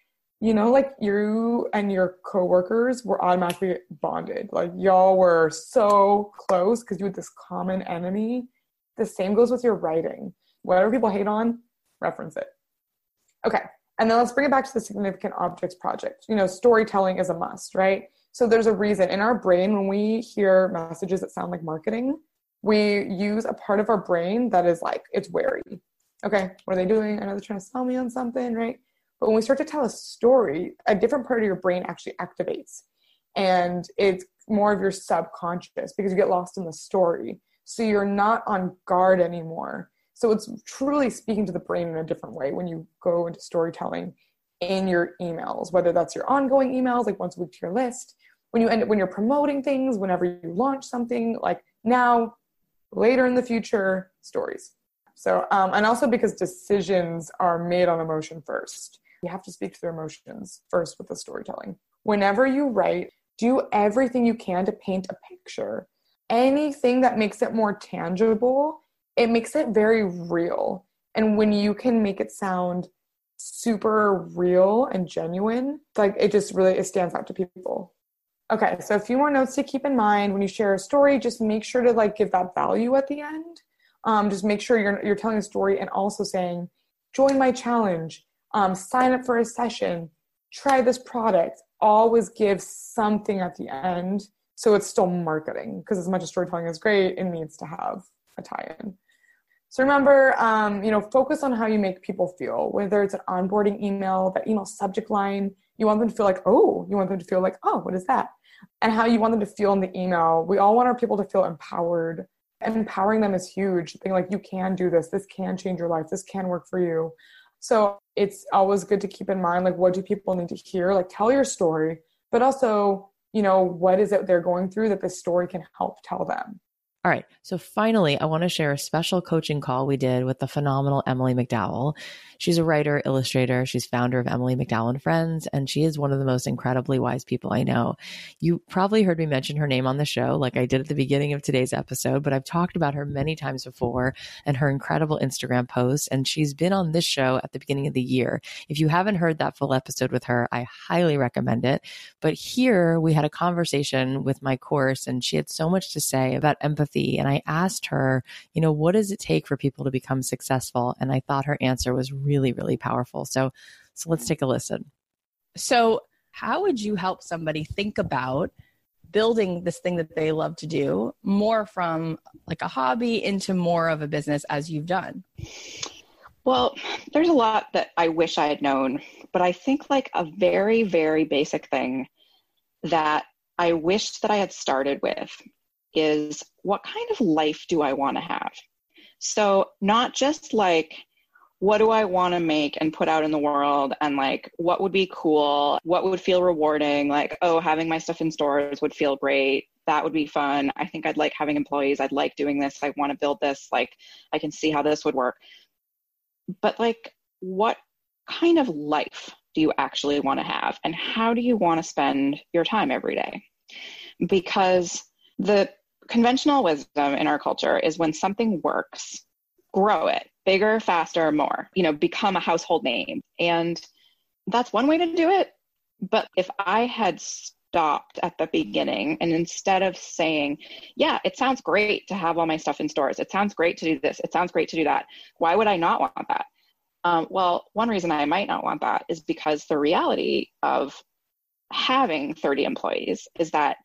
Speaker 8: you know, like you and your coworkers were automatically bonded. Like y'all were so close because you had this common enemy. The same goes with your writing. Whatever people hate on, reference it. Okay. And then let's bring it back to the significant objects project. You know, storytelling is a must, right? So there's a reason in our brain when we hear messages that sound like marketing, we use a part of our brain that is like, it's wary. Okay, what are they doing? I know they're trying to sell me on something, right? But when we start to tell a story, a different part of your brain actually activates. And it's more of your subconscious because you get lost in the story. So you're not on guard anymore. So it's truly speaking to the brain in a different way when you go into storytelling in your emails, whether that's your ongoing emails, like once a week to your list, when you end when you're promoting things, whenever you launch something, like now, later in the future, stories. So, um, and also because decisions are made on emotion first. You have to speak to their emotions first with the storytelling. Whenever you write, do everything you can to paint a picture. Anything that makes it more tangible, it makes it very real. And when you can make it sound super real and genuine, like it just really it stands out to people. Okay, so a few more notes to keep in mind when you share a story. Just make sure to like give that value at the end. Um, just make sure you're you're telling a story and also saying, "Join my challenge um, sign up for a session, try this product. Always give something at the end so it's still marketing because as much as storytelling is great, it needs to have a tie-in. So remember, um, you know, focus on how you make people feel. Whether it's an onboarding email, that email subject line, you want them to feel like, oh, you want them to feel like, oh, what is that? And how you want them to feel in the email. We all want our people to feel empowered. Empowering them is huge. Being like, you can do this. This can change your life. This can work for you. So it's always good to keep in mind like what do people need to hear? Like tell your story, but also, you know, what is it they're going through that this story can help tell them.
Speaker 1: All right. So finally, I want to share a special coaching call we did with the phenomenal Emily McDowell. She's a writer, illustrator. She's founder of Emily McDowell and Friends, and she is one of the most incredibly wise people I know. You probably heard me mention her name on the show, like I did at the beginning of today's episode, but I've talked about her many times before and her incredible Instagram posts. And she's been on this show at the beginning of the year. If you haven't heard that full episode with her, I highly recommend it. But here we had a conversation with my course, and she had so much to say about empathy. And I asked her, you know, what does it take for people to become successful? And I thought her answer was really, really powerful. So, so let's take a listen. So, how would you help somebody think about building this thing that they love to do more from like a hobby into more of a business as you've done?
Speaker 2: Well, there's a lot that I wish I had known, but I think like a very, very basic thing that I wished that I had started with is what kind of life do I want to have? So, not just like, what do I want to make and put out in the world? And like, what would be cool? What would feel rewarding? Like, oh, having my stuff in stores would feel great. That would be fun. I think I'd like having employees. I'd like doing this. I want to build this. Like, I can see how this would work. But like, what kind of life do you actually want to have? And how do you want to spend your time every day? Because the conventional wisdom in our culture is when something works, grow it bigger, faster, more, you know, become a household name. And that's one way to do it. But if I had stopped at the beginning and instead of saying, yeah, it sounds great to have all my stuff in stores, it sounds great to do this, it sounds great to do that, why would I not want that? Um, well, one reason I might not want that is because the reality of having 30 employees is that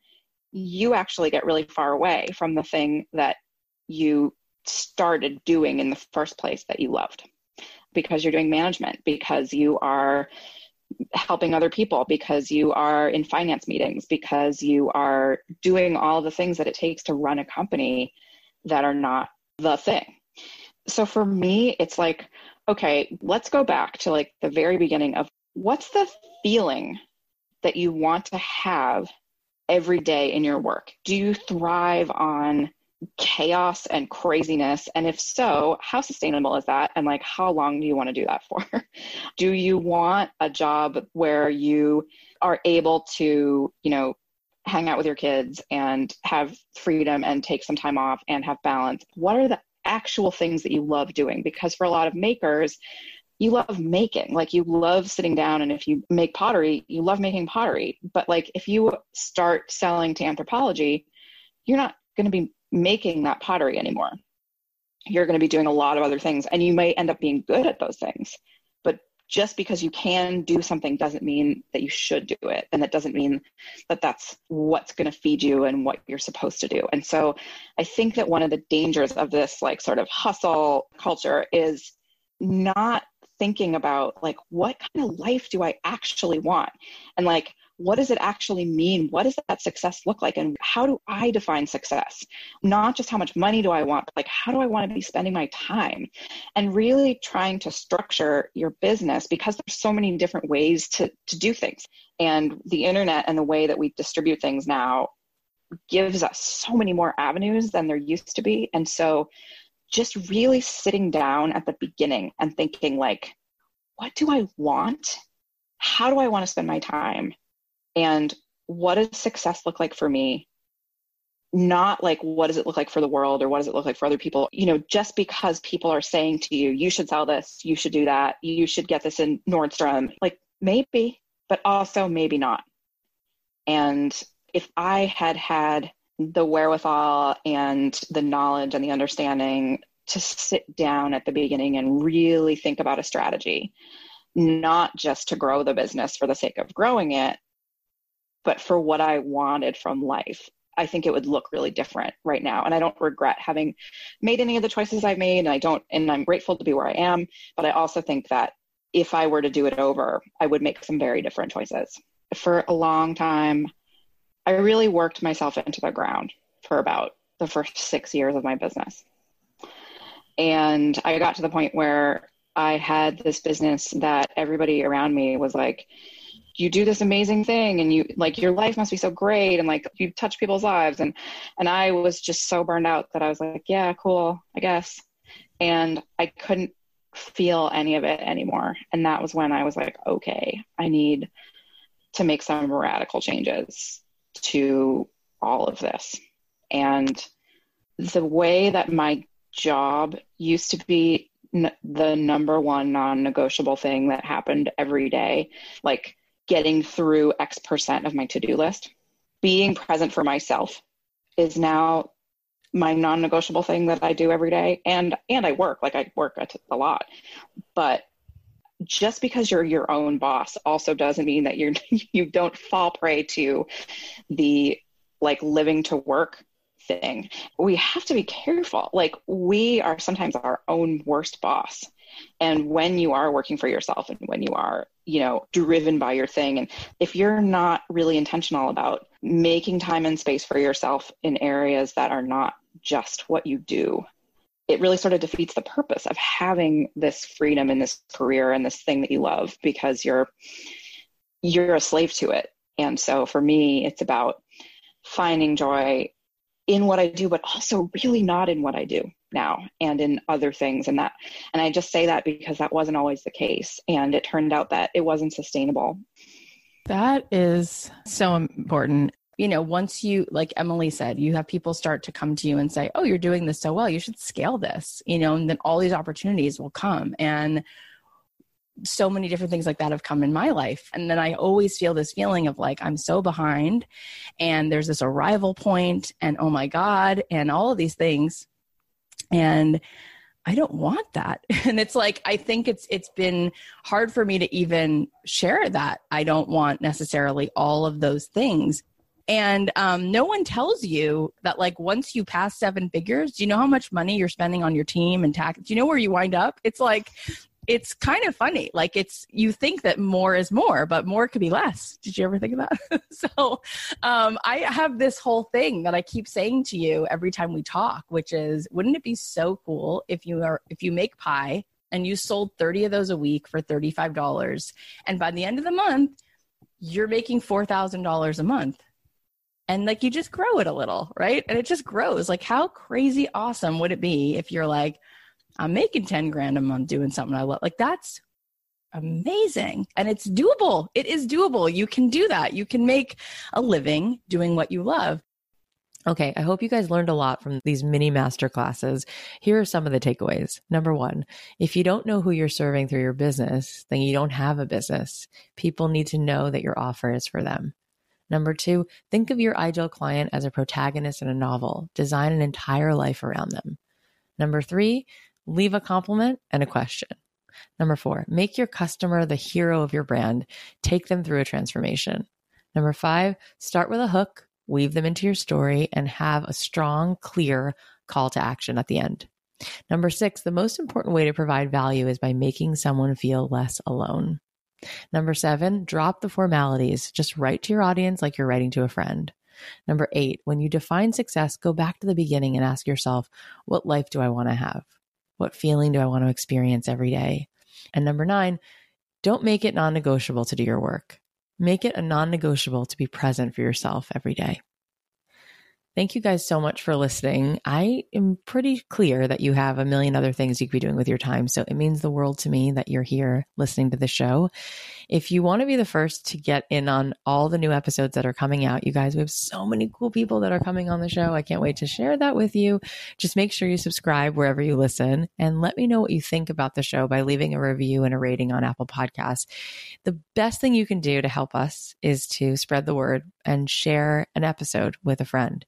Speaker 2: you actually get really far away from the thing that you started doing in the first place that you loved. Because you're doing management because you are helping other people because you are in finance meetings because you are doing all the things that it takes to run a company that are not the thing. So for me it's like okay let's go back to like the very beginning of what's the feeling that you want to have every day in your work? Do you thrive on chaos and craziness? And if so, how sustainable is that? And like, how long do you want to do that for? do you want a job where you are able to, you know, hang out with your kids and have freedom and take some time off and have balance? What are the actual things that you love doing? Because for a lot of makers, you love making like you love sitting down and if you make pottery you love making pottery. But like if you start selling to Anthropologie you're not going to be making that pottery anymore. You're going to be doing a lot of other things and you may end up being good at those things. But just because you can do something doesn't mean that you should do it and that doesn't mean that that's what's going to feed you and what you're supposed to do. And so i think that one of the dangers of this like sort of hustle culture is not thinking about like what kind of life do I actually want? And like what does it actually mean? What does that success look like? And how do I define success? Not just how much money do I want, but like how do I want to be spending my time? And really trying to structure your business because there's so many different ways to, to do things. And the internet and the way that we distribute things now gives us so many more avenues than there used to be. And so just really sitting down at the beginning and thinking like what do i want? How do i want to spend my time? And what does success look like for me? Not like what does it look like for the world or what does it look like for other people? You know just because people are saying to you you should sell this you should do that you should get this in nordstrom like maybe but also maybe not. And if i had had the wherewithal and the knowledge and the understanding to sit down at the beginning and really think about a strategy, not just to grow the business for the sake of growing it, but for what I wanted from life. I think it would look really different right now. And I don't regret having made any of the choices I've made. And I don't, and I'm grateful to be where I am. But I also think that if I were to do it over, I would make some very different choices. For a long time, I really worked myself into the ground for about the first six years of my business. And I got to the point where I had this business that everybody around me was like, you do this amazing thing and you like your life must be so great and like you touch people's lives. And and I was just so burned out that I was like yeah cool I guess. And I couldn't feel any of it anymore. And that was when I was like okay I need to make some radical changes to all of this. And the way that my job used to be n- the number one non-negotiable thing that happened every day like getting through x percent of my to-do list being present for myself is now my non-negotiable thing that i do every day. And and i work like i work a lot but just because you're your own boss also doesn't mean that you're you don't fall prey to the like living to work thing. We have to be careful. Like, we are sometimes our own worst boss. And when you are working for yourself and when you are, you know, driven by your thing, and if you're not really intentional about making time and space for yourself in areas that are not just what you do, it really sort of defeats the purpose of having this freedom in this career and this thing that you love because you're you're a slave to it. And so for me, it's about finding joy in what I do, but also really not in what I do now and in other things. And that, and I just say that because that wasn't always the case. And it turned out that it wasn't sustainable.
Speaker 1: That is so important. You know, once you, like Emily said, you have people start to come to you and say, Oh, you're doing this so well. You should scale this, you know, and then all these opportunities will come. And so many different things like that have come in my life. And then I always feel this feeling of like, I'm so behind and there's this arrival point and oh my God, and all of these things. And I don't want that. And it's like, I think it's, it's been hard for me to even share that. I don't want necessarily all of those things. And um, no one tells you that, like, once you pass seven figures, do you know how much money you're spending on your team and tax? Do you know where you wind up? It's like it's kind of funny. Like it's you think that more is more, but more could be less. Did you ever think of that? so um, I have this whole thing that I keep saying to you every time we talk, which is, wouldn't it be so cool if you are if you make pie and you sold 30 of those a week for $35 and by the end of the month you're making $4,000 a month and like you just grow it a little, right? And it just grows. Like how crazy awesome would it be if you're like I'm making 10 grand a month doing something I love. Like that's amazing. And it's doable. It is doable. You can do that. You can make a living doing what you love. Okay, I hope you guys learned a lot from these mini master classes. Here are some of the takeaways. Number one, if you don't know who you're serving through your business, then you don't have a business. People need to know that your offer is for them. Number two, think of your ideal client as a protagonist in a novel. Design an entire life around them. Number three, leave a compliment and a question. Number four, make your customer the hero of your brand. Take them through a transformation. Number five, start with a hook, weave them into your story, and have a strong, clear call to action at the end. Number six, the most important way to provide value is by making someone feel less alone. Number seven, drop the formalities. Just write to your audience like you're writing to a friend. Number eight, when you define success, go back to the beginning and ask yourself, what life do I want to have? What feeling do I want to experience every day? And number nine, don't make it non negotiable to do your work. Make it a non negotiable to be present for yourself every day. Thank you guys so much for listening. I am pretty clear that you have a million other things you could be doing with your time. So it means the world to me that you're here listening to the show. If you want to be the first to get in on all the new episodes that are coming out, you guys, we have so many cool people that are coming on the show. I can't wait to share that with you. Just make sure you subscribe wherever you listen and let me know what you think about the show by leaving a review and a rating on Apple Podcasts. The best thing you can do to help us is to spread the word and share an episode with a friend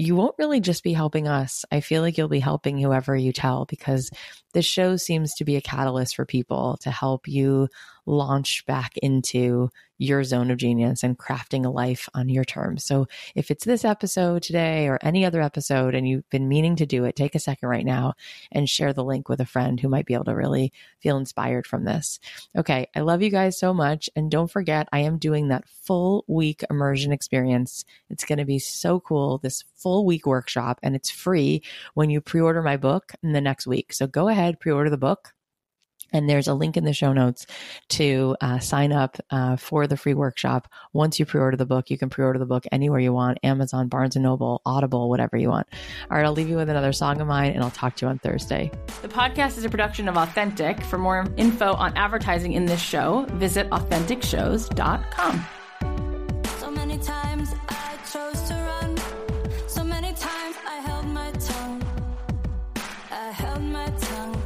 Speaker 1: you won't really just be helping us. I feel like you'll be helping whoever you tell because this show seems to be a catalyst for people to help you launch back into your zone of genius and crafting a life on your terms. So if it's this episode today or any other episode and you've been meaning to do it, take a second right now and share the link with a friend who might be able to really feel inspired from this. Okay. I love you guys so much. And don't forget, I am doing that full week immersion experience. It's going to be so cool. This full week workshop and it's free when you pre-order my book in the next week. So go ahead, ahead, pre order the book. And there's a link in the show notes to uh, sign up uh, for the free workshop. Once you pre-order the book, you can pre-order the book anywhere you want: Amazon, Barnes and Noble, Audible, whatever you want. All right, I'll leave you with another song of mine, and I'll talk to you on Thursday. The podcast is a production of Authentic. For more info on advertising in this show, visit AuthenticShows.com.
Speaker 9: So many times. my tongue.